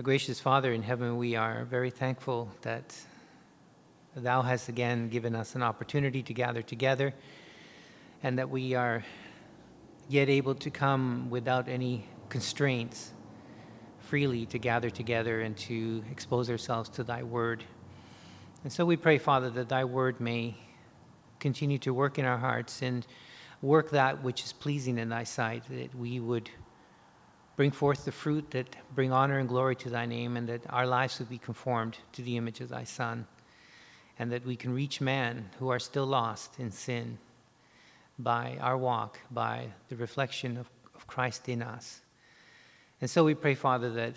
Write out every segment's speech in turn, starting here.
Our gracious Father in heaven, we are very thankful that Thou hast again given us an opportunity to gather together and that we are yet able to come without any constraints freely to gather together and to expose ourselves to Thy Word. And so we pray, Father, that Thy Word may continue to work in our hearts and work that which is pleasing in Thy sight, that we would bring forth the fruit that bring honor and glory to Thy name, and that our lives would be conformed to the image of Thy Son and that we can reach man who are still lost in sin by our walk, by the reflection of, of Christ in us. And so we pray, Father, that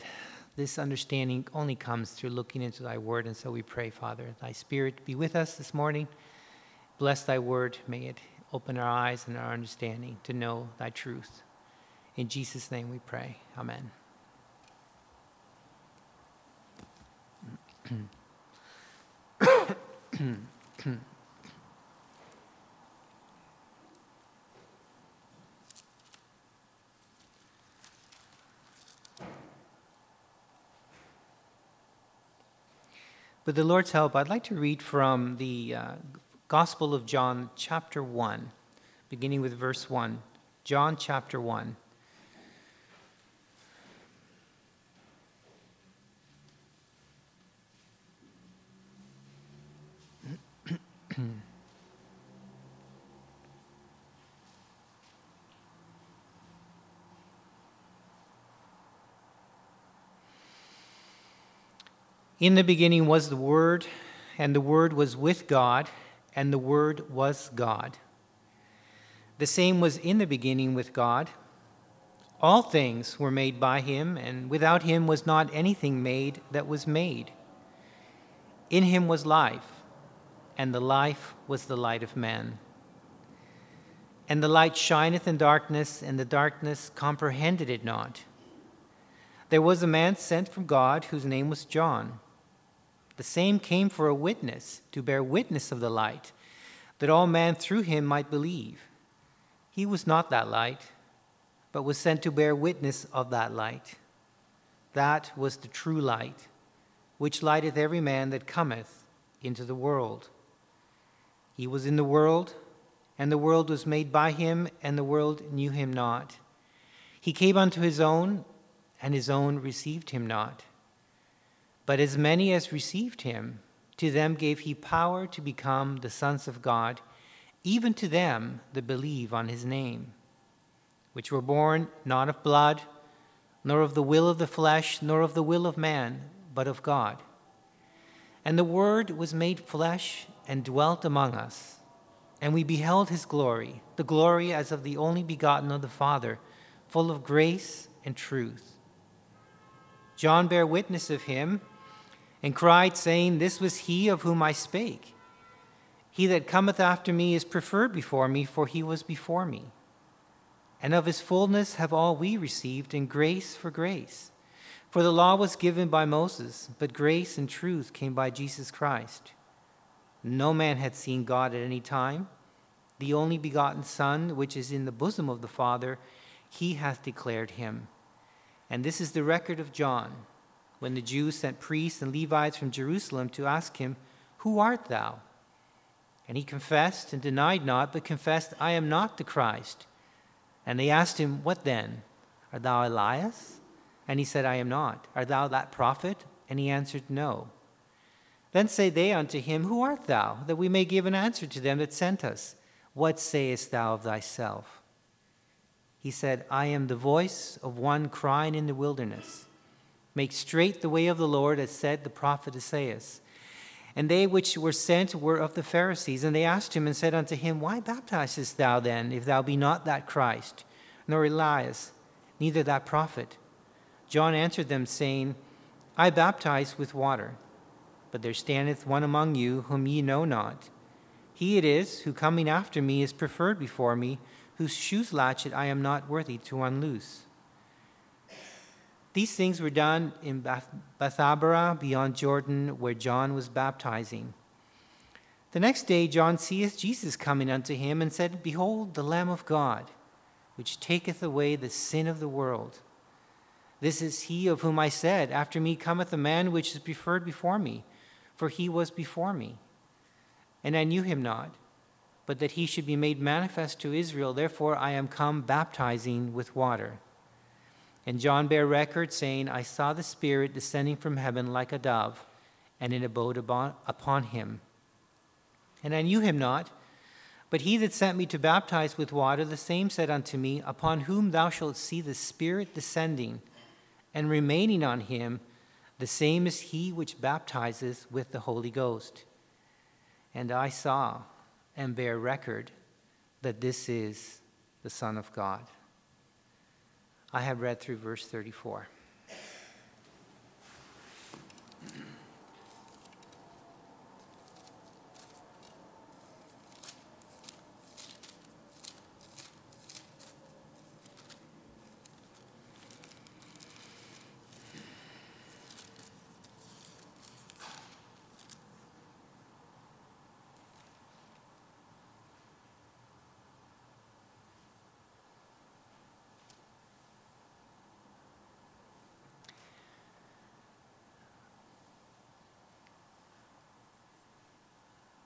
this understanding only comes through looking into thy word. And so we pray, Father, thy spirit be with us this morning. Bless thy word. May it open our eyes and our understanding to know thy truth. In Jesus' name we pray. Amen. With the Lord's help, I'd like to read from the uh, Gospel of John, chapter 1, beginning with verse 1. John, chapter 1. Hmm. In the beginning was the Word, and the Word was with God, and the Word was God. The same was in the beginning with God. All things were made by him, and without him was not anything made that was made. In him was life, and the life was the light of men. And the light shineth in darkness, and the darkness comprehended it not. There was a man sent from God whose name was John. The same came for a witness, to bear witness of the light, that all men through him might believe. He was not that light, but was sent to bear witness of that light. That was the true light, which lighteth every man that cometh into the world. He was in the world, and the world was made by him, and the world knew him not. He came unto his own, and his own received him not. But as many as received him, to them gave he power to become the sons of God, even to them that believe on his name, which were born not of blood, nor of the will of the flesh, nor of the will of man, but of God. And the Word was made flesh and dwelt among us, and we beheld his glory, the glory as of the only begotten of the Father, full of grace and truth. John bare witness of him and cried, saying, This was he of whom I spake. He that cometh after me is preferred before me, for he was before me. And of his fullness have all we received, and grace for grace. For the law was given by Moses, but grace and truth came by Jesus Christ. No man had seen God at any time. The only begotten Son, which is in the bosom of the Father, he hath declared him. And this is the record of John when the Jews sent priests and Levites from Jerusalem to ask him, Who art thou? And he confessed and denied not, but confessed, I am not the Christ. And they asked him, What then? Art thou Elias? And he said, I am not. Art thou that prophet? And he answered, No. Then say they unto him, Who art thou? That we may give an answer to them that sent us. What sayest thou of thyself? He said, I am the voice of one crying in the wilderness. Make straight the way of the Lord, as said the prophet Isaiah. And they which were sent were of the Pharisees. And they asked him and said unto him, Why baptizest thou then, if thou be not that Christ, nor Elias, neither that prophet? John answered them, saying, I baptize with water, but there standeth one among you whom ye know not. He it is who coming after me is preferred before me, whose shoes latchet I am not worthy to unloose. These things were done in Bethabara beyond Jordan, where John was baptizing. The next day John seeth Jesus coming unto him, and said, Behold, the Lamb of God, which taketh away the sin of the world. This is he of whom I said, After me cometh a man which is preferred before me, for he was before me. And I knew him not, but that he should be made manifest to Israel. Therefore I am come baptizing with water. And John bare record, saying, I saw the Spirit descending from heaven like a dove, and it abode upon him. And I knew him not. But he that sent me to baptize with water, the same said unto me, Upon whom thou shalt see the Spirit descending and remaining on him, the same is he which baptizes with the Holy Ghost. And I saw and bear record that this is the Son of God. I have read through verse 34.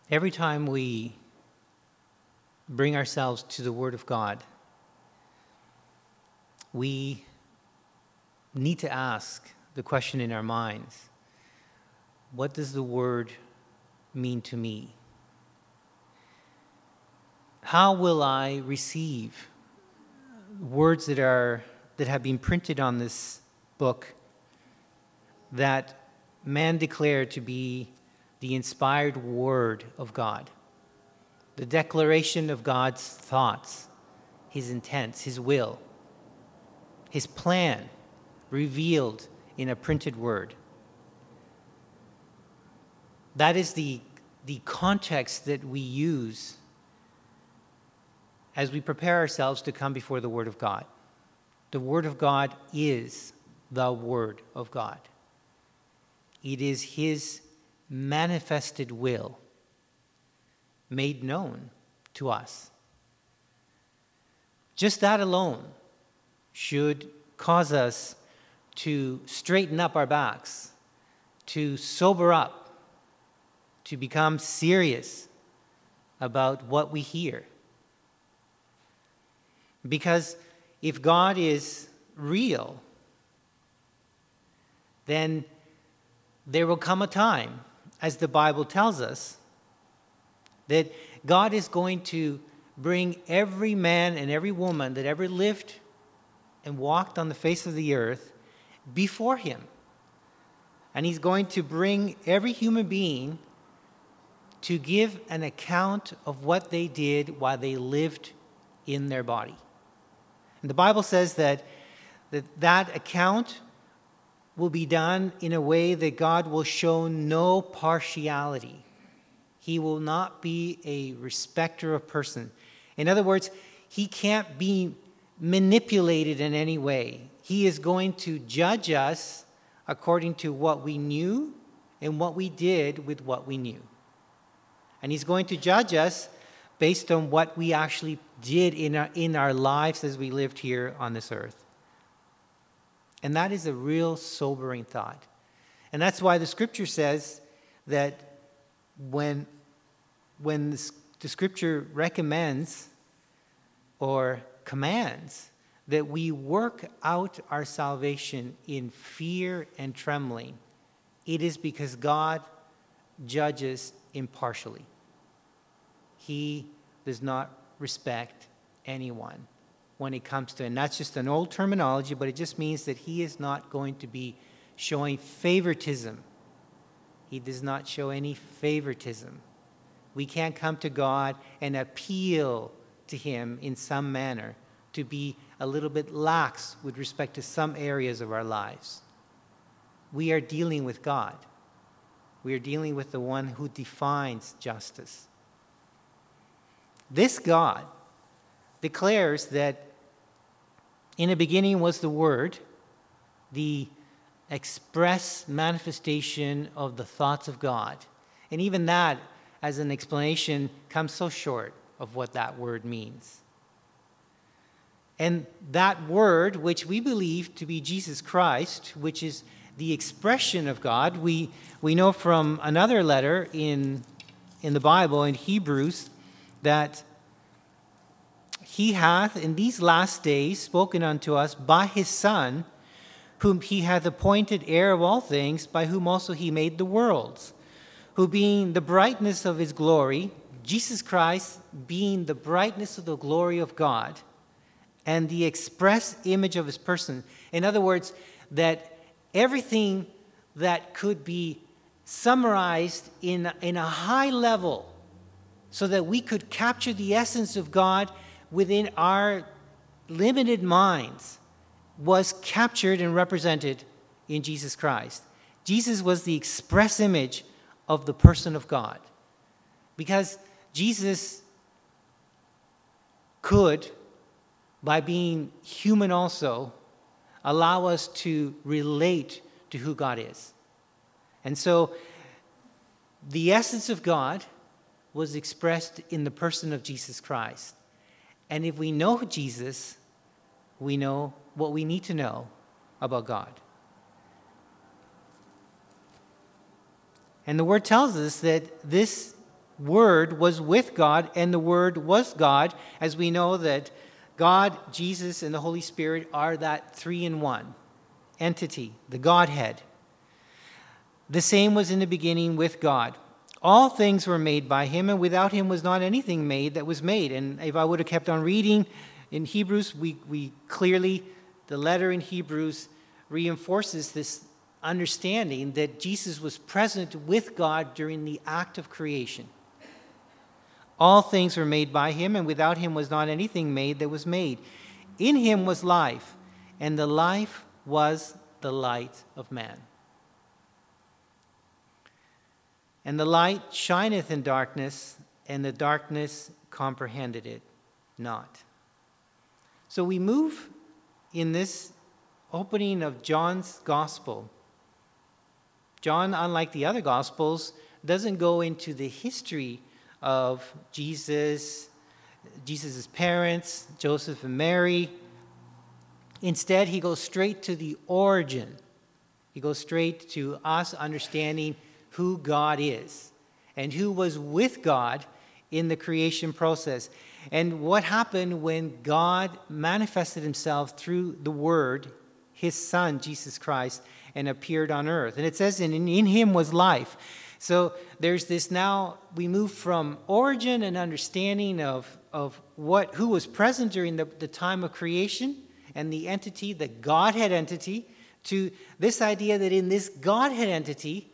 Every time we bring ourselves to the Word of God, we need to ask the question in our minds what does the Word mean to me? How will I receive words that, are, that have been printed on this book that man declared to be the inspired word of God, the declaration of God's thoughts, his intents, his will, his plan revealed in a printed word. That is the, the context that we use as we prepare ourselves to come before the Word of God. The Word of God is the Word of God. It is His manifested will made known to us. Just that alone should cause us to straighten up our backs, to sober up, to become serious about what we hear. Because if God is real, then there will come a time as the Bible tells us, that God is going to bring every man and every woman that ever lived and walked on the face of the earth before him. And he's going to bring every human being to give an account of what they did while they lived in their body. And the Bible says that that, that account will be done in a way that God will show no partiality. He will not be a respecter of person. In other words, he can't be manipulated in any way. He is going to judge us according to what we knew and what we did with what we knew. And he's going to judge us based on what we actually did in our, in our lives as we lived here on this earth. And that is a real sobering thought. And that's why the scripture says that when, when the, the scripture recommends or commands that we work out our salvation in fear and trembling, it is because God judges impartially. He does not respect anyone when it comes to, and that's just an old terminology, but it just means that he is not going to be showing favoritism. He does not show any favoritism. We can't come to God and appeal to him in some manner to be a little bit lax with respect to some areas of our lives. We are dealing with God. We are dealing with the one who defines justice. This God declares that in the beginning was the Word, the express manifestation of the thoughts of God. And even that, as an explanation, comes so short of what that word means. And that word, which we believe to be Jesus Christ, which is the expression of God, we, we know from another letter in, in the Bible, in Hebrews, that he hath in these last days spoken unto us by his Son, whom he hath appointed heir of all things, by whom also he made the worlds, who being the brightness of his glory, Jesus Christ being the brightness of the glory of God, and the express image of his person. In other words, that everything that could be summarized in, in a high level so that we could capture the essence of God within our limited minds was captured and represented in Jesus Christ. Jesus was the express image of the person of God. Because Jesus could, by being human also, allow us to relate to who God is. And so, the essence of God was expressed in the person of Jesus Christ. And if we know Jesus, we know what we need to know about God. And the word tells us that this word was with God and the word was God, as we know that God, Jesus, and the Holy Spirit are that three in one entity, the Godhead. The same was in the beginning with God. All things were made by him, and without him was not anything made that was made. And if I would have kept on reading in Hebrews, we, we clearly, the letter in Hebrews reinforces this understanding that Jesus was present with God during the act of creation. All things were made by him, and without him was not anything made that was made. In him was life, and the life was the light of man. And the light shineth in darkness, and the darkness comprehended it not. So we move in this opening of John's gospel. John, unlike the other gospels, doesn't go into the history of Jesus, Jesus' parents, Joseph and Mary. Instead, he goes straight to the origin. He goes straight to us understanding who God is and who was with God in the creation process. And what happened when God manifested himself through the Word, his Son, Jesus Christ, and appeared on earth. And it says, in, in him was life. So there's this now, we move from origin and understanding of, of what, who was present during the, the time of creation and the entity, the Godhead entity, to this idea that in this Godhead entity,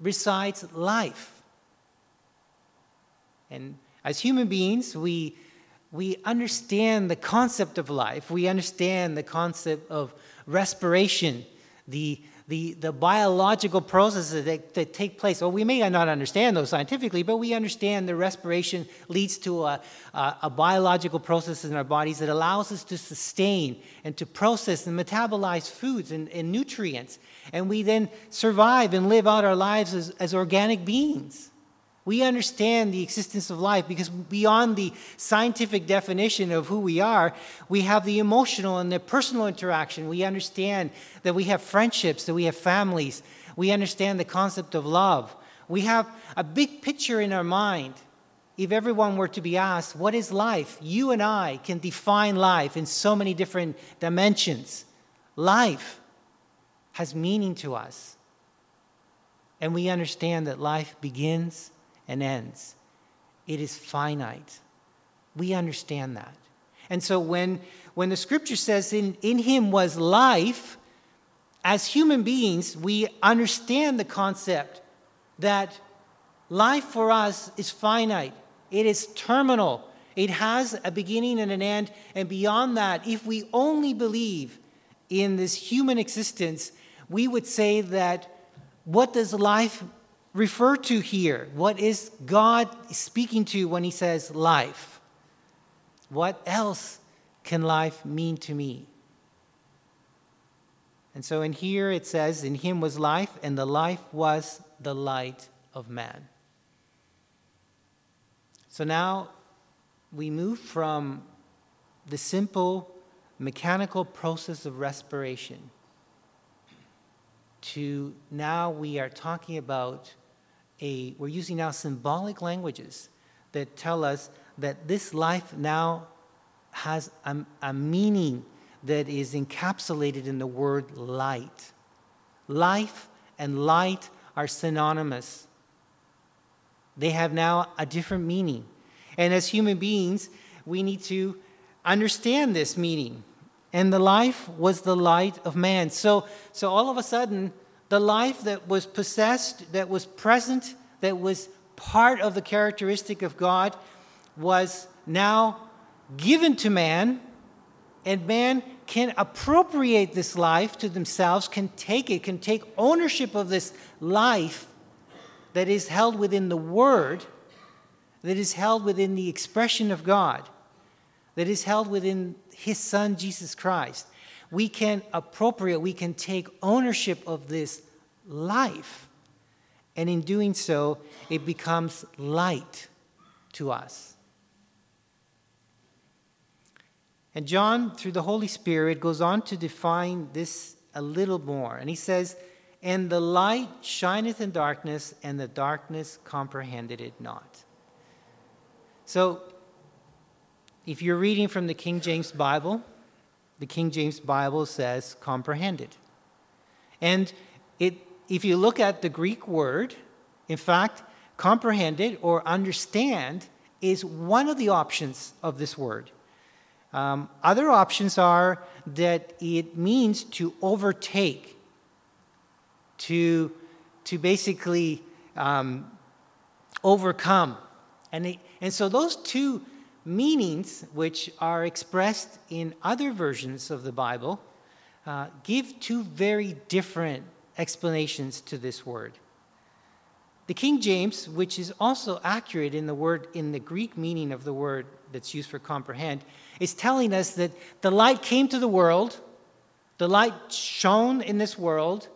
resides life. And as human beings, we, we understand the concept of life. We understand the concept of respiration, the, the, the biological processes that, that take place. Well, we may not understand those scientifically, but we understand the respiration leads to a, a, a biological process in our bodies that allows us to sustain and to process and metabolize foods and, and nutrients. And we then survive and live out our lives as, as organic beings. We understand the existence of life because beyond the scientific definition of who we are, we have the emotional and the personal interaction. We understand that we have friendships, that we have families. We understand the concept of love. We have a big picture in our mind. If everyone were to be asked, What is life? you and I can define life in so many different dimensions. Life has meaning to us. And we understand that life begins and ends. It is finite. We understand that. And so when, when the scripture says, in, in him was life, as human beings, we understand the concept that life for us is finite, it is terminal, it has a beginning and an end. And beyond that, if we only believe in this human existence, we would say that what does life refer to here? What is God speaking to when he says life? What else can life mean to me? And so in here it says, In him was life, and the life was the light of man. So now we move from the simple mechanical process of respiration to now we are talking about a, we're using now symbolic languages that tell us that this life now has a, a meaning that is encapsulated in the word light. Life and light are synonymous. They have now a different meaning. And as human beings, we need to understand this meaning. And the life was the light of man. So, so all of a sudden, the life that was possessed, that was present, that was part of the characteristic of God, was now given to man, and man can appropriate this life to themselves, can take it, can take ownership of this life that is held within the Word, that is held within the expression of God, that is held within His Son, Jesus Christ. We can appropriate, we can take ownership of this life. And in doing so, it becomes light to us. And John, through the Holy Spirit, goes on to define this a little more. And he says, And the light shineth in darkness, and the darkness comprehended it not. So, if you're reading from the King James Bible, the King James Bible says comprehended. And it, if you look at the Greek word, in fact, comprehended or understand is one of the options of this word. Um, other options are that it means to overtake, to, to basically um, overcome. And, it, and so those two meanings, which are expressed in other versions of the Bible, uh, give two very different explanations to this word. The King James, which is also accurate in the word in the Greek meaning of the word that's used for comprehend, is telling us that the light came to the world, the light shone in this world,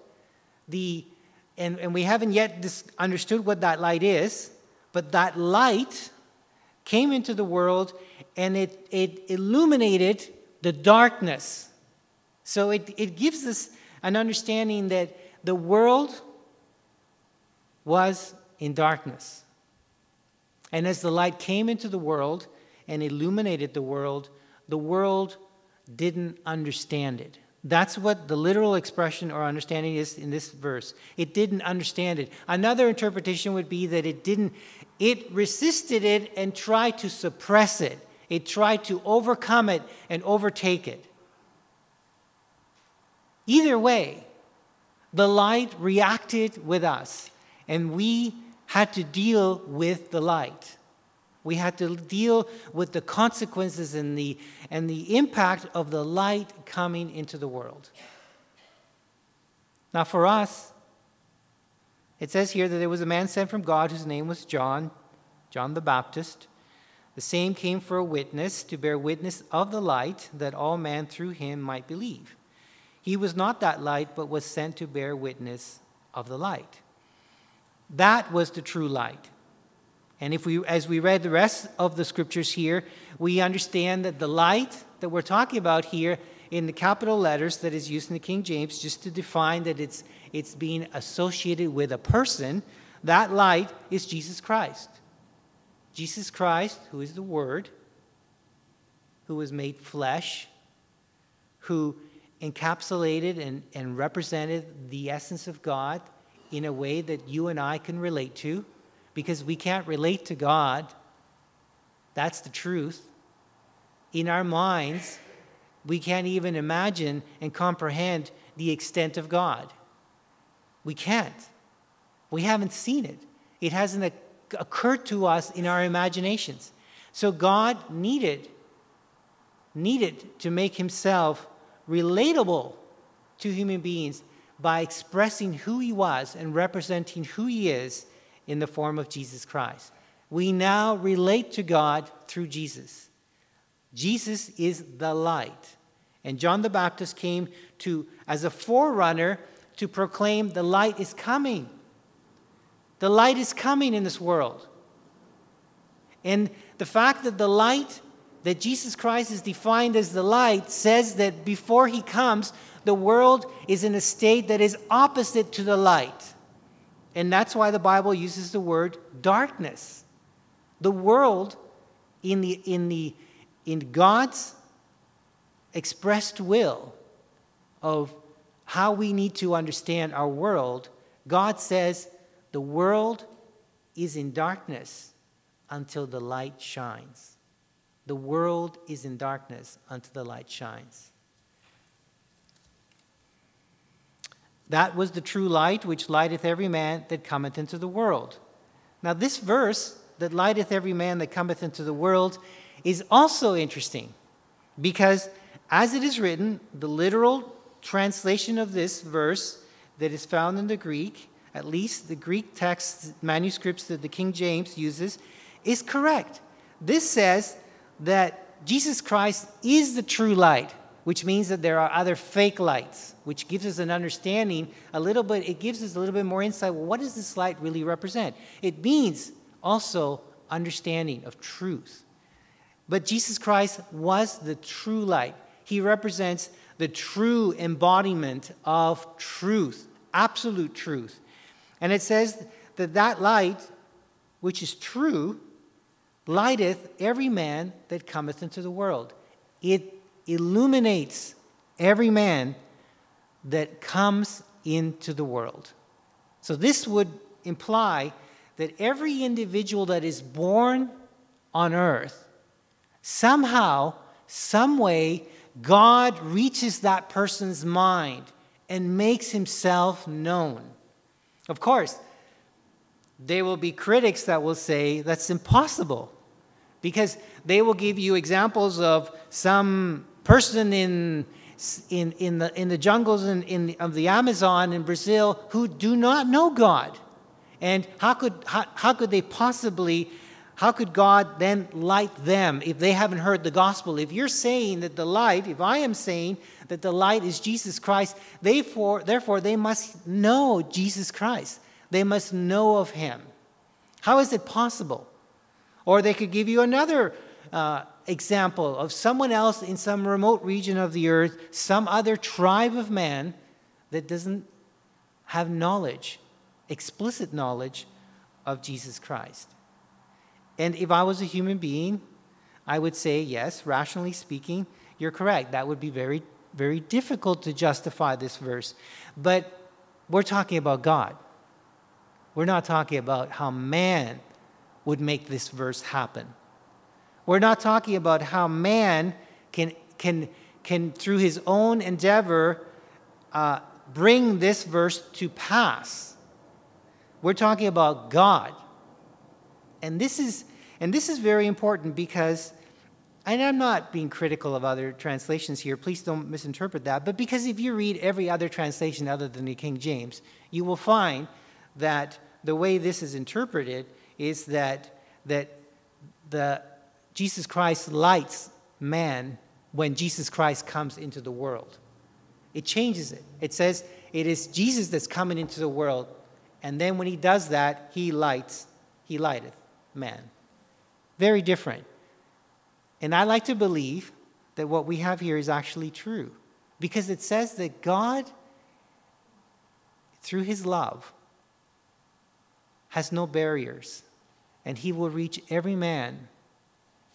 the and, and we haven't yet understood what that light is, but that light came into the world and it, it illuminated the darkness. So it, it gives us an understanding that the world was in darkness. And as the light came into the world and illuminated the world, the world didn't understand it. That's what the literal expression or understanding is in this verse. It didn't understand it. Another interpretation would be that it didn't, it resisted it and tried to suppress it. It tried to overcome it and overtake it. Either way, the light reacted with us, and we had to deal with the light. We had to deal with the consequences and the, and the impact of the light coming into the world. Now, for us, it says here that there was a man sent from God whose name was John, John the Baptist. The same came for a witness, to bear witness of the light, that all men through him might believe. He was not that light, but was sent to bear witness of the light. That was the true light. And if we, as we read the rest of the scriptures here, we understand that the light that we're talking about here in the capital letters that is used in the King James, just to define that it's, it's being associated with a person, that light is Jesus Christ. Jesus Christ, who is the Word, who was made flesh, who encapsulated and, and represented the essence of God in a way that you and I can relate to because we can't relate to God. That's the truth. In our minds, we can't even imagine and comprehend the extent of God. We can't. We haven't seen it. It hasn't occurred to us in our imaginations. So God needed needed to make himself relatable to human beings by expressing who he was and representing who he is in the form of Jesus Christ. We now relate to God through Jesus. Jesus is the light. And John the Baptist came to, as a forerunner, to proclaim the light is coming. The light is coming in this world. And the fact that the light that Jesus Christ is defined as the light says that before he comes, the world is in a state that is opposite to the light. And that's why the Bible uses the word darkness. The world, in, the, in, the, in God's expressed will of how we need to understand our world, God says the world is in darkness until the light shines. The world is in darkness until the light shines. That was the true light which lighteth every man that cometh into the world. Now, this verse, that lighteth every man that cometh into the world, is also interesting because, as it is written, the literal translation of this verse that is found in the Greek, at least the Greek text manuscripts that the King James uses, is correct. This says that Jesus Christ is the true light which means that there are other fake lights, which gives us an understanding a little bit, it gives us a little bit more insight. Well, what does this light really represent? It means also understanding of truth. But Jesus Christ was the true light. He represents the true embodiment of truth, absolute truth. And it says that that light, which is true, lighteth every man that cometh into the world. It illuminates every man that comes into the world. So, this would imply that every individual that is born on earth, somehow, some way, God reaches that person's mind and makes himself known. Of course, there will be critics that will say that's impossible because they will give you examples of some person in, in, in, the, in the jungles in, in, of the Amazon in Brazil who do not know God. And how could, how, how could they possibly, how could God then light them if they haven't heard the gospel? If you're saying that the light, if I am saying that the light is Jesus Christ, therefore, therefore they must know Jesus Christ. They must know of him. How is it possible? Or they could give you another uh, example of someone else in some remote region of the earth, some other tribe of man that doesn't have knowledge, explicit knowledge of Jesus Christ. And if I was a human being, I would say, yes, rationally speaking, you're correct. That would be very, very difficult to justify this verse. But we're talking about God. We're not talking about how man would make this verse happen. We're not talking about how man can, can, can through his own endeavor, uh, bring this verse to pass. We're talking about God. And this is, and this is very important because, and I'm not being critical of other translations here, please don't misinterpret that, but because if you read every other translation other than the King James, you will find that the way this is interpreted is that, that the Jesus Christ lights man when Jesus Christ comes into the world. It changes it. It says it is Jesus that's coming into the world, and then when he does that, he lights, he lighteth man. Very different. And I like to believe that what we have here is actually true because it says that God, through his love, has no barriers, and he will reach every man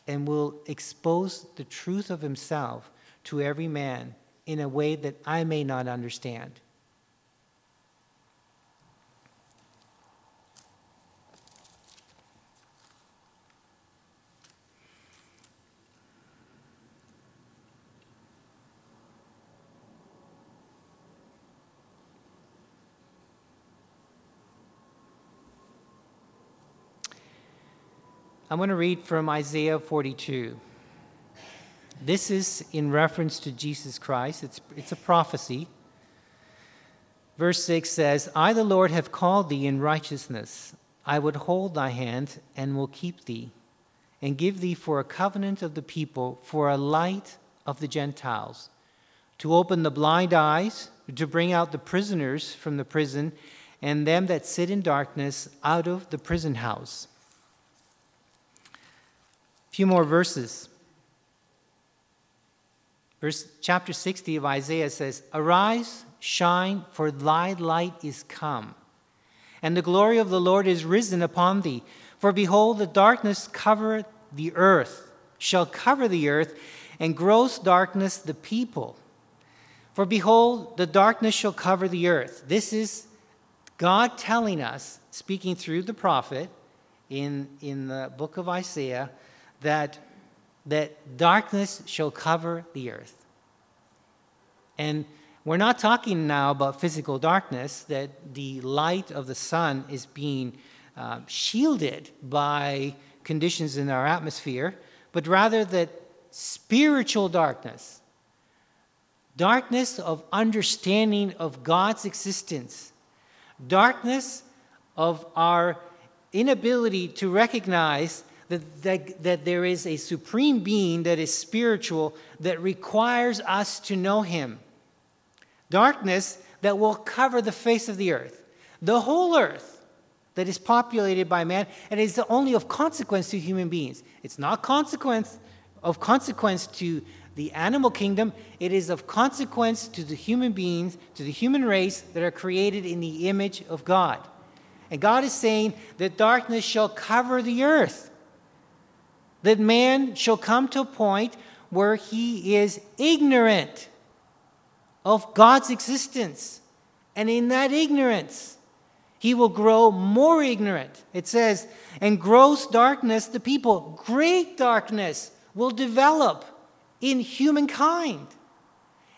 and will expose the truth of himself to every man in a way that I may not understand. I'm going to read from Isaiah 42. This is in reference to Jesus Christ, it's, it's a prophecy. Verse 6 says, I, the Lord, have called thee in righteousness. I would hold thy hand and will keep thee, and give thee for a covenant of the people, for a light of the Gentiles, to open the blind eyes, to bring out the prisoners from the prison, and them that sit in darkness out of the prison house few more verses. Verse chapter 60 of Isaiah says, Arise, shine, for thy light is come, and the glory of the Lord is risen upon thee. For behold, the darkness covereth the earth, shall cover the earth, and gross darkness the people. For behold, the darkness shall cover the earth. This is God telling us, speaking through the prophet in, in the book of Isaiah, that, that darkness shall cover the earth. And we're not talking now about physical darkness, that the light of the sun is being uh, shielded by conditions in our atmosphere, but rather that spiritual darkness, darkness of understanding of God's existence, darkness of our inability to recognize that, that, that there is a supreme being that is spiritual that requires us to know him. Darkness that will cover the face of the earth, the whole earth that is populated by man, and is only of consequence to human beings. It's not consequence of consequence to the animal kingdom, it is of consequence to the human beings, to the human race that are created in the image of God. And God is saying that darkness shall cover the earth, that man shall come to a point where he is ignorant of God's existence. And in that ignorance, he will grow more ignorant. It says, and gross darkness, the people, great darkness will develop in humankind.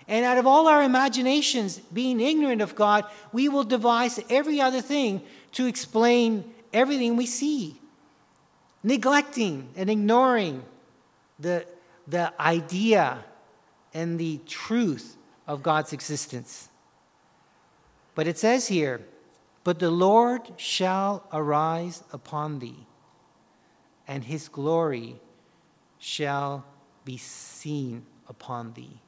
And out of all our imaginations, being ignorant of God, we will devise every other thing to explain everything we see, neglecting and ignoring the, the idea and the truth of God's existence. But it says here, But the Lord shall arise upon thee, and his glory shall be seen upon thee.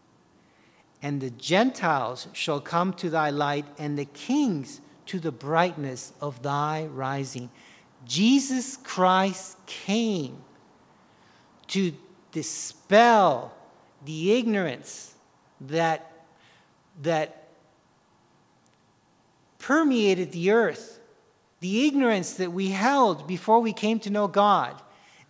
And the Gentiles shall come to thy light, and the kings to the brightness of thy rising. Jesus Christ came to dispel the ignorance that, that permeated the earth, the ignorance that we held before we came to know God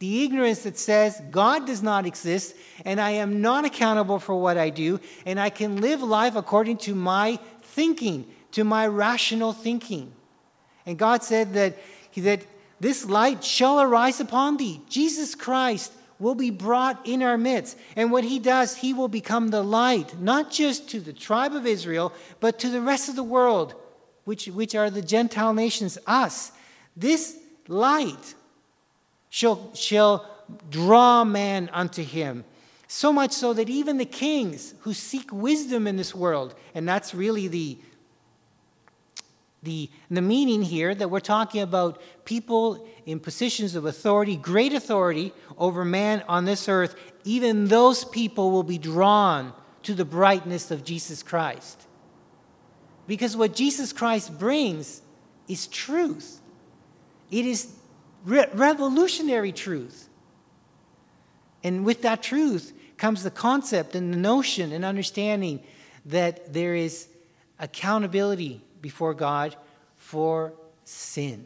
the ignorance that says God does not exist and I am not accountable for what I do and I can live life according to my thinking, to my rational thinking. And God said that, that this light shall arise upon thee. Jesus Christ will be brought in our midst. And what he does, he will become the light, not just to the tribe of Israel, but to the rest of the world, which, which are the Gentile nations, us. This light shall, shall draw man unto him. So much so that even the kings who seek wisdom in this world, and that's really the, the, the meaning here that we're talking about people in positions of authority, great authority over man on this earth, even those people will be drawn to the brightness of Jesus Christ. Because what Jesus Christ brings is truth. It is re- revolutionary truth. And with that truth comes the concept and the notion and understanding that there is accountability before God for sin.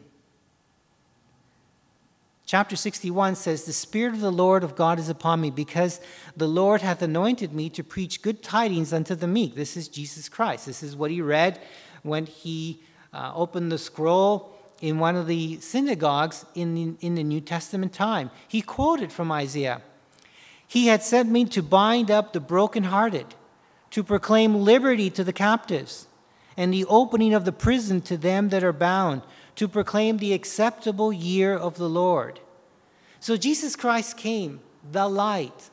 Chapter 61 says, The Spirit of the Lord of God is upon me, because the Lord hath anointed me to preach good tidings unto the meek. This is Jesus Christ. This is what he read when he uh, opened the scroll in one of the synagogues in the, in the New Testament time. He quoted from Isaiah He had sent me to bind up the brokenhearted, to proclaim liberty to the captives, and the opening of the prison to them that are bound, to proclaim the acceptable year of the Lord. So Jesus Christ came, the light,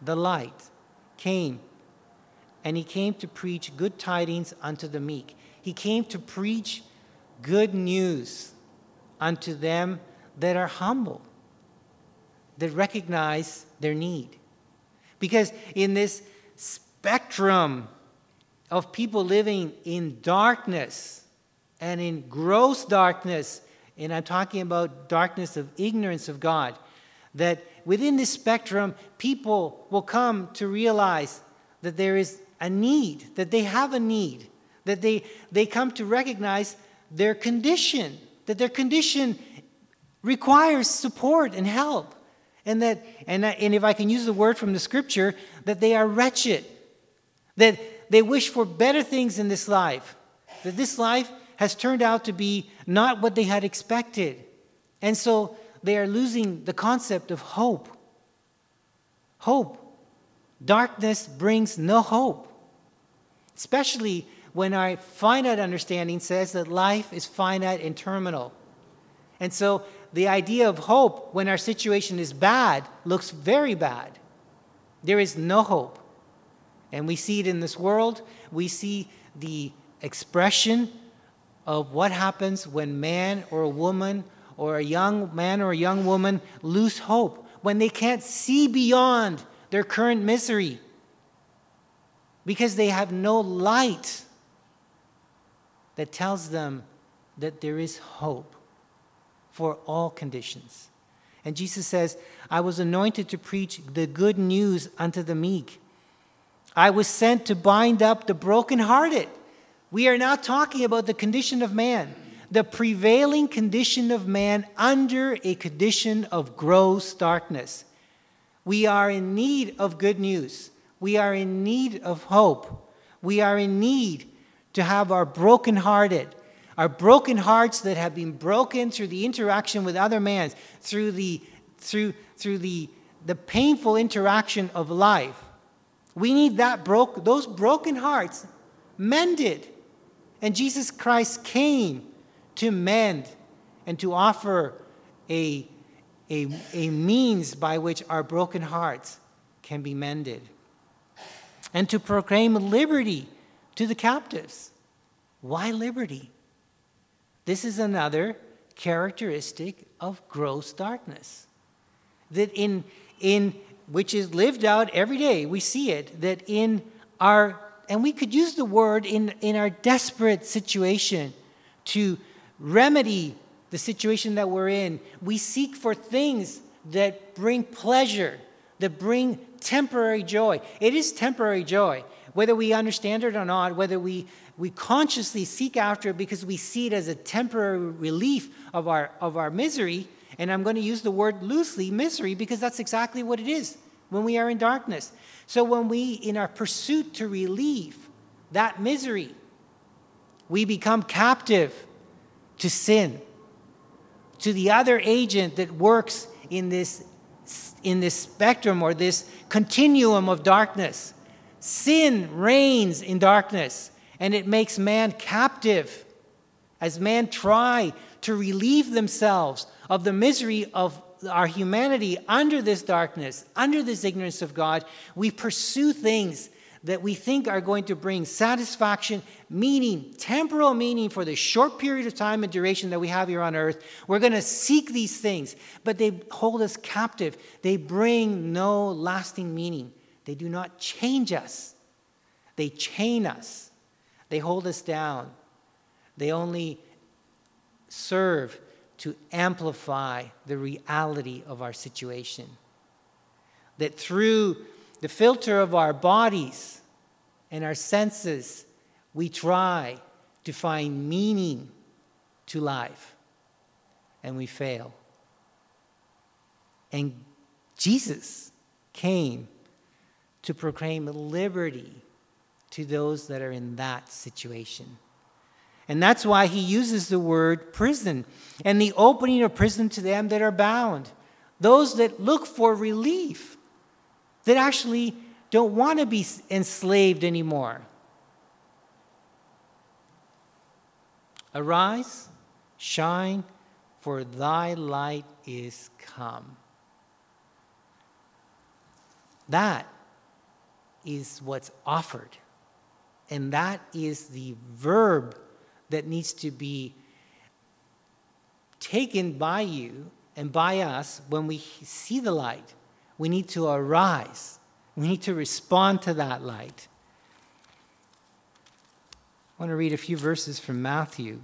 the light came, and he came to preach good tidings unto the meek. He came to preach good news unto them that are humble, that recognize their need. Because in this spectrum of people living in darkness and in gross darkness, and I'm talking about darkness of ignorance of God, that within this spectrum, people will come to realize that there is a need, that they have a need, that they, they come to recognize their condition, that their condition requires support and help. And that, and, and if I can use the word from the scripture, that they are wretched, that they wish for better things in this life, that this life has turned out to be not what they had expected. And so they are losing the concept of hope. Hope. Darkness brings no hope, especially when our finite understanding says that life is finite and terminal. And so the idea of hope when our situation is bad looks very bad. There is no hope. And we see it in this world. We see the expression of what happens when man or a woman or a young man or a young woman lose hope, when they can't see beyond their current misery because they have no light that tells them that there is hope for all conditions. And Jesus says, I was anointed to preach the good news unto the meek. I was sent to bind up the brokenhearted. We are now talking about the condition of man, the prevailing condition of man under a condition of gross darkness. We are in need of good news. We are in need of hope. We are in need to have our brokenhearted, our broken hearts that have been broken through the interaction with other man, through the through through the the painful interaction of life. We need that broke those broken hearts mended. And Jesus Christ came to mend and to offer a, a, a means by which our broken hearts can be mended. And to proclaim liberty to the captives. Why liberty? This is another characteristic of gross darkness. That in, in which is lived out every day, we see it, that in our, and we could use the word in, in our desperate situation to remedy the situation that we're in, we seek for things that bring pleasure, that bring temporary joy. It is temporary joy whether we understand it or not, whether we, we consciously seek after it because we see it as a temporary relief of our, of our misery, and I'm going to use the word loosely, misery, because that's exactly what it is when we are in darkness. So when we, in our pursuit to relieve that misery, we become captive to sin, to the other agent that works in this, in this spectrum or this continuum of darkness. Sin reigns in darkness, and it makes man captive as man try to relieve themselves of the misery of our humanity under this darkness, under this ignorance of God. We pursue things that we think are going to bring satisfaction, meaning, temporal meaning for the short period of time and duration that we have here on earth. We're going to seek these things, but they hold us captive. They bring no lasting meaning. They do not change us, they chain us, they hold us down. They only serve to amplify the reality of our situation. That through the filter of our bodies and our senses, we try to find meaning to life, and we fail. And Jesus came to proclaim liberty to those that are in that situation. And that's why he uses the word prison and the opening of prison to them that are bound, those that look for relief, that actually don't want to be enslaved anymore. Arise, shine, for thy light is come. That is what's offered. And that is the verb that needs to be taken by you and by us when we see the light. We need to arise, we need to respond to that light. I want to read a few verses from Matthew.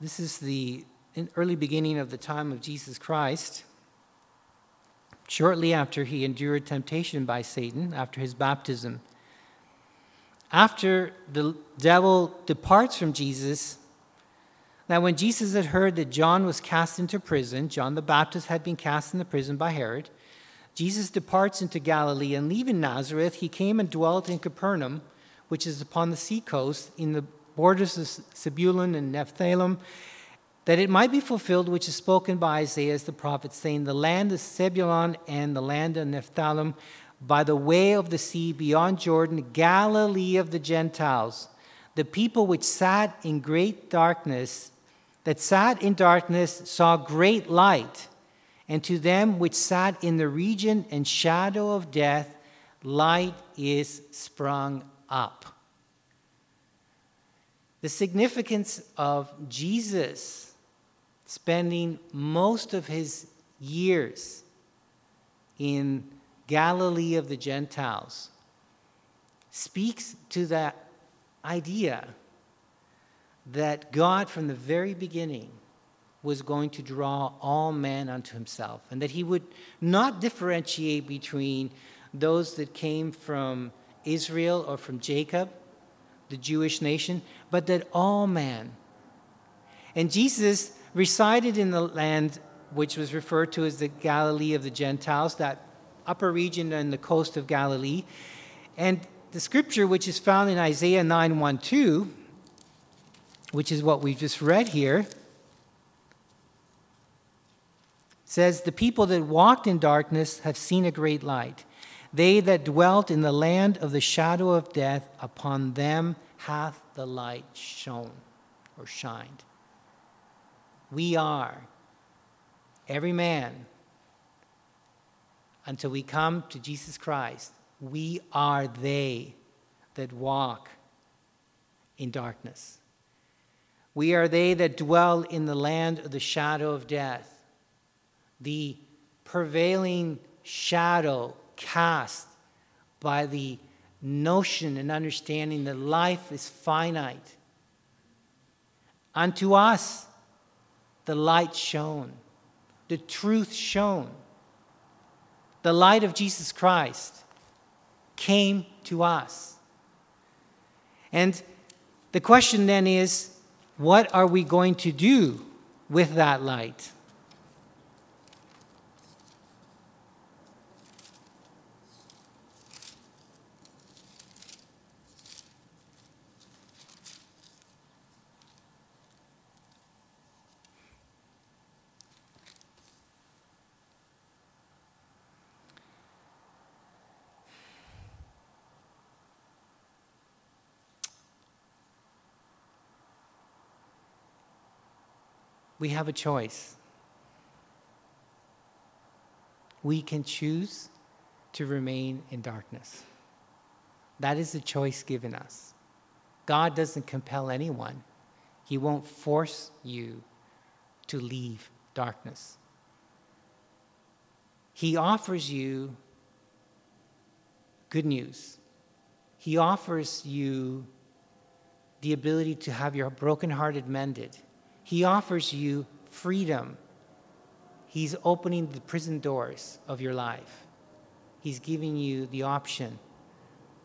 This is the early beginning of the time of Jesus Christ. Shortly after he endured temptation by Satan, after his baptism. After the devil departs from Jesus, now when Jesus had heard that John was cast into prison, John the Baptist had been cast into prison by Herod, Jesus departs into Galilee, and leaving Nazareth, he came and dwelt in Capernaum, which is upon the seacoast, in the borders of Zebulun and Nephthalim, that it might be fulfilled which is spoken by Isaiah the prophet, saying, The land of Zebulun and the land of Nephthalim, by the way of the sea beyond Jordan, Galilee of the Gentiles, the people which sat in great darkness, that sat in darkness, saw great light and to them which sat in the region and shadow of death, light is sprung up. The significance of Jesus spending most of his years in Galilee of the Gentiles speaks to that idea that God, from the very beginning, was going to draw all men unto himself, and that he would not differentiate between those that came from Israel or from Jacob, the Jewish nation, but that all man. And Jesus resided in the land which was referred to as the Galilee of the Gentiles, that upper region on the coast of Galilee. And the scripture, which is found in Isaiah 9 1 2, which is what we've just read here, says, The people that walked in darkness have seen a great light. They that dwelt in the land of the shadow of death, upon them hath the light shone or shined. We are, every man, until we come to Jesus Christ, we are they that walk in darkness. We are they that dwell in the land of the shadow of death the prevailing shadow cast by the notion and understanding that life is finite. Unto us, the light shone, the truth shone. The light of Jesus Christ came to us. And the question then is what are we going to do with that light? We have a choice. We can choose to remain in darkness. That is the choice given us. God doesn't compel anyone, He won't force you to leave darkness. He offers you good news. He offers you the ability to have your brokenhearted mended he offers you freedom. He's opening the prison doors of your life. He's giving you the option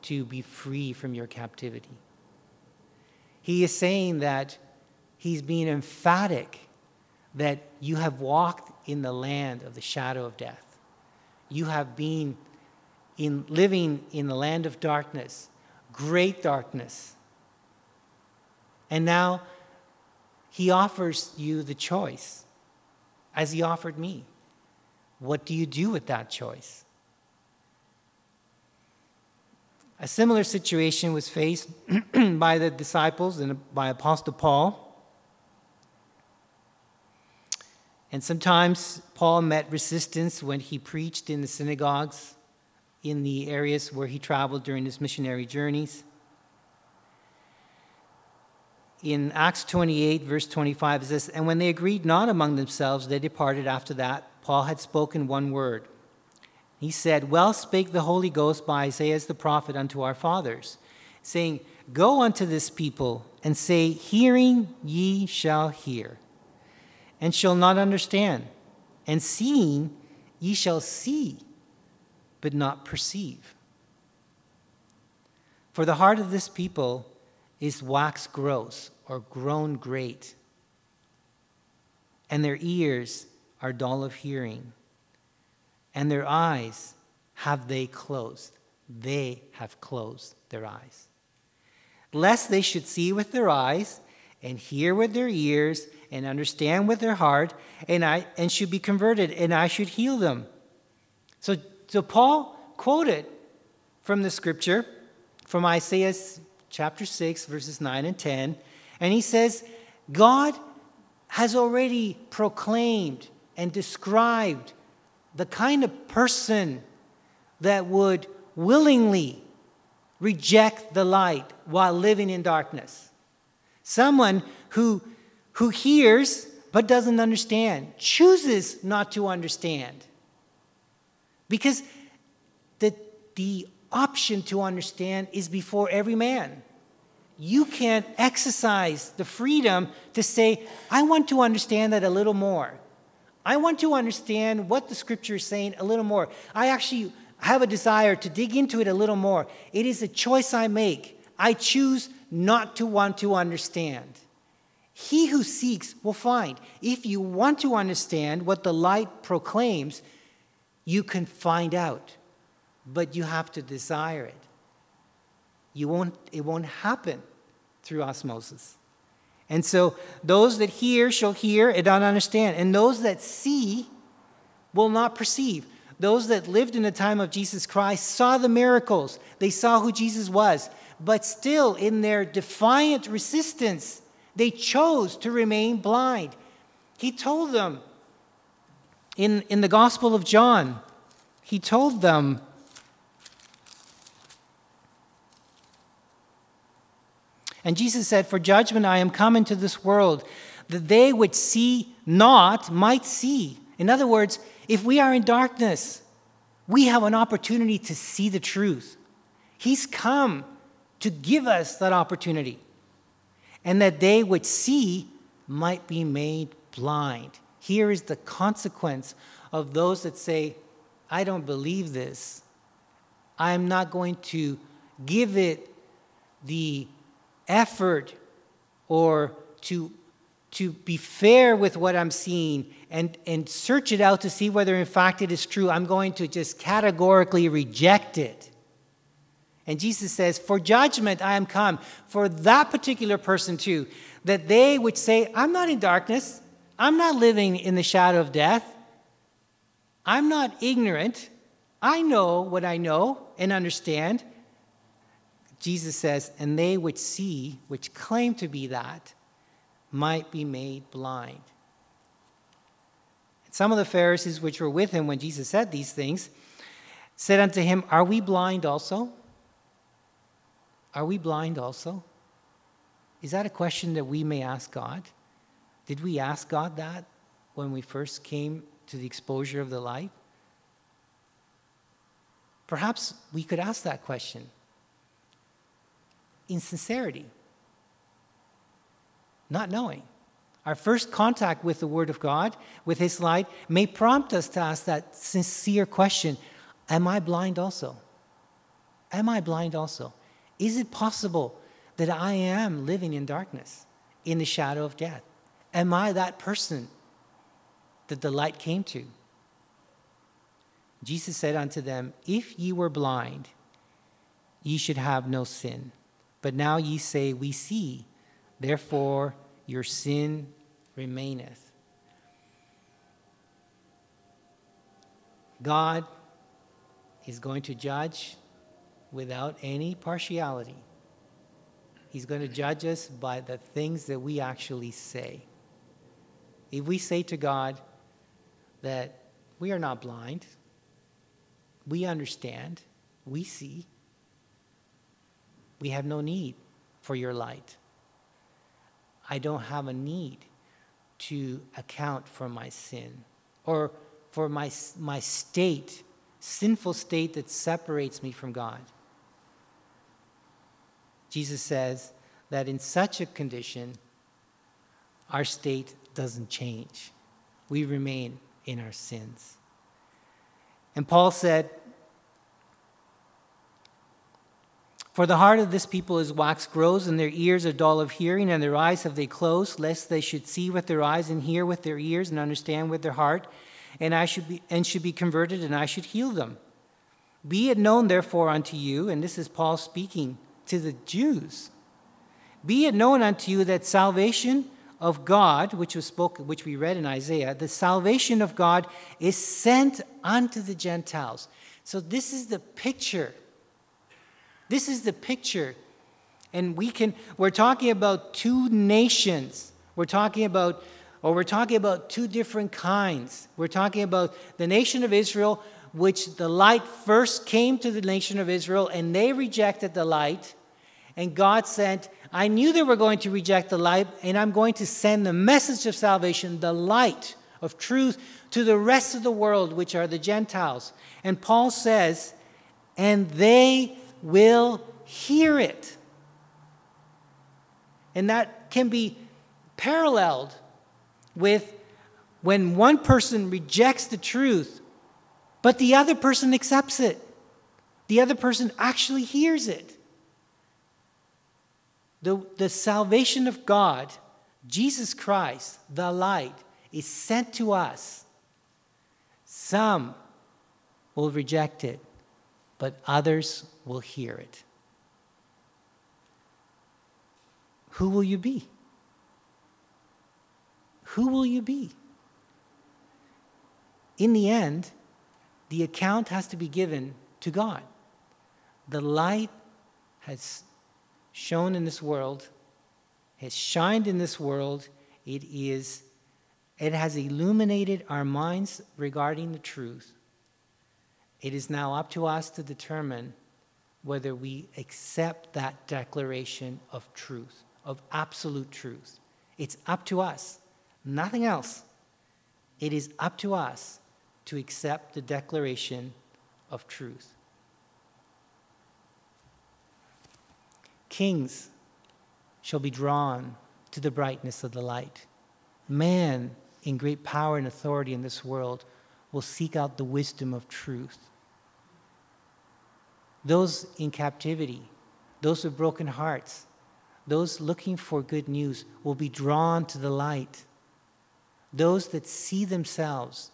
to be free from your captivity. He is saying that he's being emphatic that you have walked in the land of the shadow of death. You have been in living in the land of darkness, great darkness. And now he offers you the choice, as He offered me. What do you do with that choice? A similar situation was faced by the disciples and by Apostle Paul. And sometimes Paul met resistance when he preached in the synagogues in the areas where he traveled during his missionary journeys in Acts 28, verse 25, it says, And when they agreed not among themselves, they departed after that. Paul had spoken one word. He said, Well spake the Holy Ghost by Isaiah the prophet unto our fathers, saying, Go unto this people and say, Hearing ye shall hear, and shall not understand, and seeing ye shall see, but not perceive. For the heart of this people is wax gross or grown great, and their ears are dull of hearing, and their eyes have they closed. They have closed their eyes. Lest they should see with their eyes, and hear with their ears, and understand with their heart, and, I, and should be converted, and I should heal them. So, so Paul quoted from the scripture from Isaiah chapter 6, verses 9 and 10. And he says, God has already proclaimed and described the kind of person that would willingly reject the light while living in darkness. Someone who, who hears but doesn't understand, chooses not to understand. Because the, the option to understand is before every man. You can't exercise the freedom to say, I want to understand that a little more. I want to understand what the scripture is saying a little more. I actually have a desire to dig into it a little more. It is a choice I make. I choose not to want to understand. He who seeks will find. If you want to understand what the light proclaims, you can find out but you have to desire it. You won't, it won't happen through osmosis. And so those that hear shall hear and not understand, and those that see will not perceive. Those that lived in the time of Jesus Christ saw the miracles, they saw who Jesus was, but still, in their defiant resistance, they chose to remain blind. He told them in, in the Gospel of John, he told them And Jesus said, For judgment I am come into this world, that they which see not might see. In other words, if we are in darkness, we have an opportunity to see the truth. He's come to give us that opportunity. And that they which see might be made blind. Here is the consequence of those that say, I don't believe this. I'm not going to give it the effort or to, to be fair with what I'm seeing and, and search it out to see whether in fact it is true, I'm going to just categorically reject it. And Jesus says, For judgment I am come, for that particular person too, that they would say, I'm not in darkness, I'm not living in the shadow of death, I'm not ignorant, I know what I know and understand. Jesus says, and they which see, which claim to be that, might be made blind. And some of the Pharisees which were with him when Jesus said these things said unto him, Are we blind also? Are we blind also? Is that a question that we may ask God? Did we ask God that when we first came to the exposure of the light? Perhaps we could ask that question insincerity, not knowing. Our first contact with the Word of God, with His light, may prompt us to ask that sincere question Am I blind also? Am I blind also? Is it possible that I am living in darkness, in the shadow of death? Am I that person that the light came to? Jesus said unto them, If ye were blind, ye should have no sin. But now ye say, We see, therefore your sin remaineth. God is going to judge without any partiality. He's going to judge us by the things that we actually say. If we say to God that we are not blind, we understand, we see, we have no need for your light. I don't have a need to account for my sin or for my, my state, sinful state that separates me from God. Jesus says that in such a condition, our state doesn't change. We remain in our sins. And Paul said, For the heart of this people is wax grows, and their ears are dull of hearing, and their eyes have they closed, lest they should see with their eyes and hear with their ears and understand with their heart, and I should be and should be converted, and I should heal them. Be it known therefore unto you, and this is Paul speaking to the Jews. Be it known unto you that salvation of God, which was spoken, which we read in Isaiah, the salvation of God is sent unto the Gentiles. So this is the picture this is the picture. And we can, we're talking about two nations. We're talking about, or we're talking about two different kinds. We're talking about the nation of Israel, which the light first came to the nation of Israel, and they rejected the light. And God sent, I knew they were going to reject the light, and I'm going to send the message of salvation, the light of truth, to the rest of the world, which are the Gentiles. And Paul says, and they will hear it. And that can be paralleled with when one person rejects the truth, but the other person accepts it. The other person actually hears it. The, the salvation of God, Jesus Christ, the light, is sent to us. Some will reject it, but others will hear it. Who will you be? Who will you be? In the end, the account has to be given to God. The light has shone in this world, has shined in this world. It is it has illuminated our minds regarding the truth. It is now up to us to determine whether we accept that declaration of truth, of absolute truth. It's up to us, nothing else. It is up to us to accept the declaration of truth. Kings shall be drawn to the brightness of the light. Man in great power and authority in this world will seek out the wisdom of truth those in captivity, those with broken hearts, those looking for good news will be drawn to the light. Those that see themselves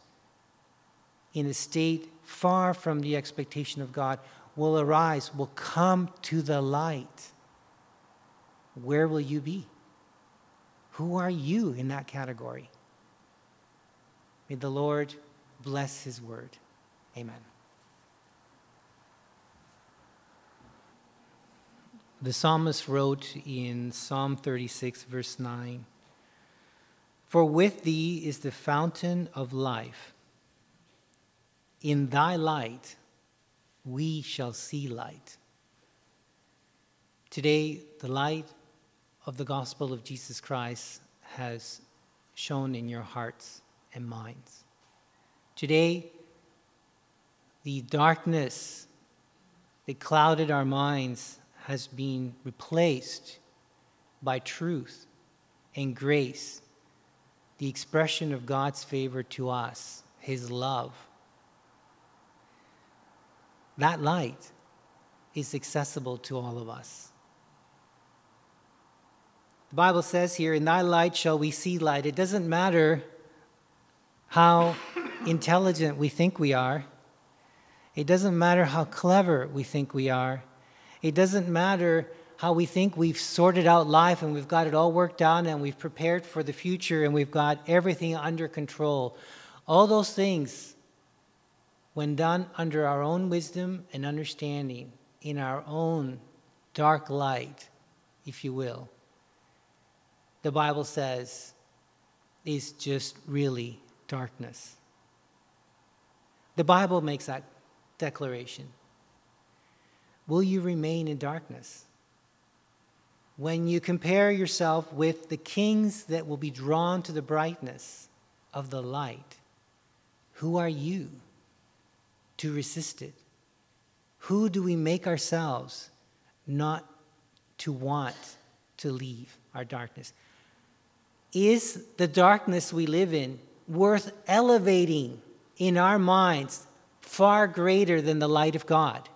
in a state far from the expectation of God will arise, will come to the light. Where will you be? Who are you in that category? May the Lord bless his word. Amen. The psalmist wrote in Psalm 36, verse 9 For with thee is the fountain of life. In thy light we shall see light. Today, the light of the gospel of Jesus Christ has shone in your hearts and minds. Today, the darkness that clouded our minds has been replaced by truth and grace, the expression of God's favor to us, His love. That light is accessible to all of us. The Bible says here, In thy light shall we see light. It doesn't matter how intelligent we think we are, it doesn't matter how clever we think we are. It doesn't matter how we think we've sorted out life and we've got it all worked out and we've prepared for the future and we've got everything under control. All those things, when done under our own wisdom and understanding, in our own dark light, if you will, the Bible says is just really darkness. The Bible makes that declaration. Will you remain in darkness? When you compare yourself with the kings that will be drawn to the brightness of the light, who are you to resist it? Who do we make ourselves not to want to leave our darkness. Is the darkness we live in worth elevating in our minds far greater than the light of God?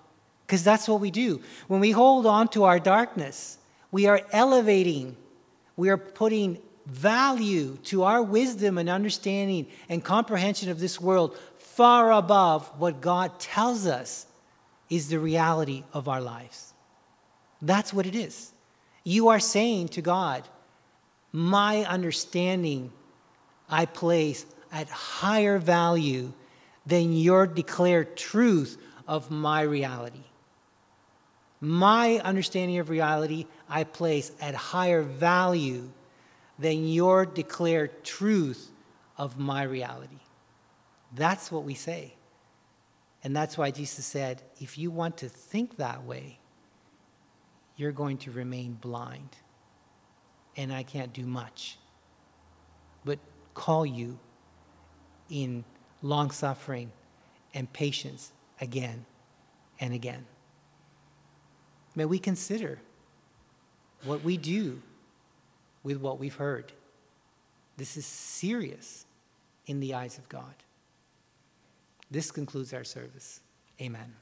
Because that's what we do. When we hold on to our darkness, we are elevating, we are putting value to our wisdom and understanding and comprehension of this world far above what God tells us is the reality of our lives. That's what it is. You are saying to God, My understanding I place at higher value than your declared truth of my reality. My understanding of reality I place at higher value than your declared truth of my reality. That's what we say. And that's why Jesus said, if you want to think that way, you're going to remain blind. And I can't do much but call you in long suffering and patience again and again. May we consider what we do with what we've heard. This is serious in the eyes of God. This concludes our service. Amen.